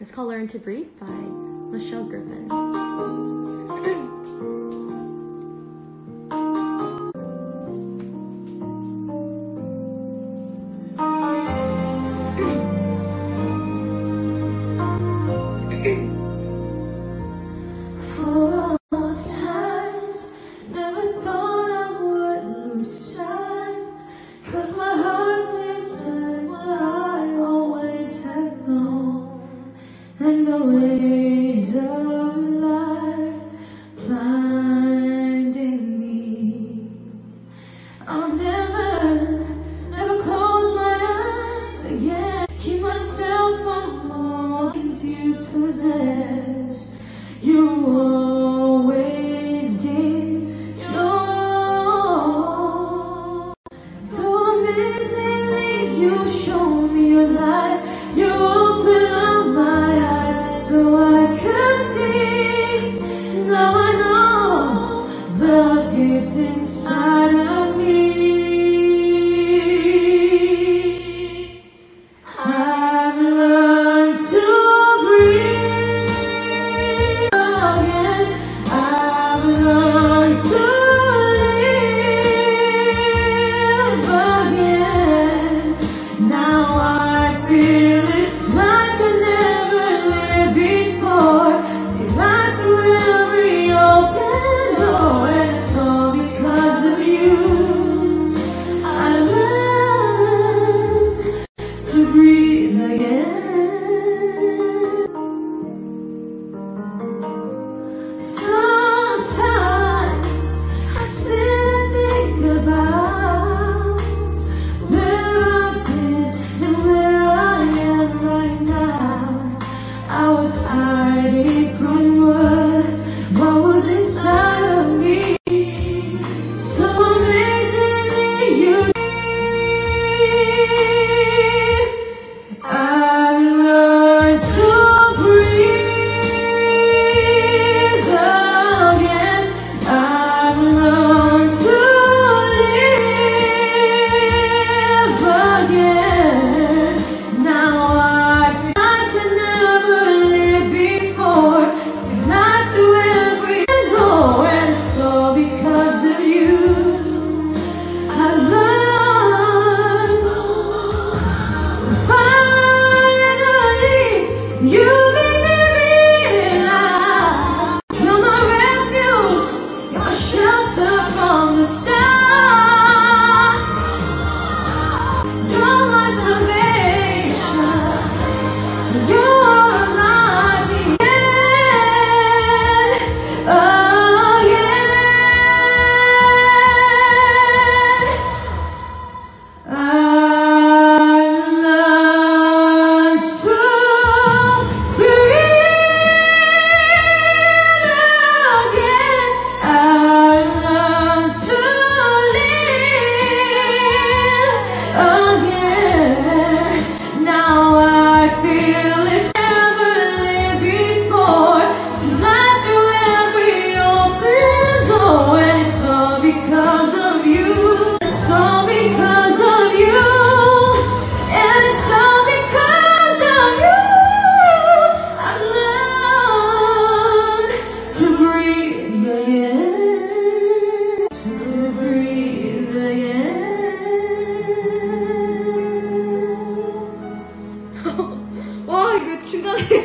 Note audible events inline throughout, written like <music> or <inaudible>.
It's called Learn to Breathe by Lashell Griffin. and the ways of life blinding me. I'll never, never close my eyes again. Keep myself from all things you possess. You are. So You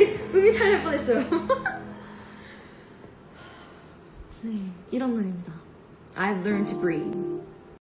<laughs> 의미 탈날 뻔했어요. <laughs> 네, 이런 날입니다. I've learned to breathe.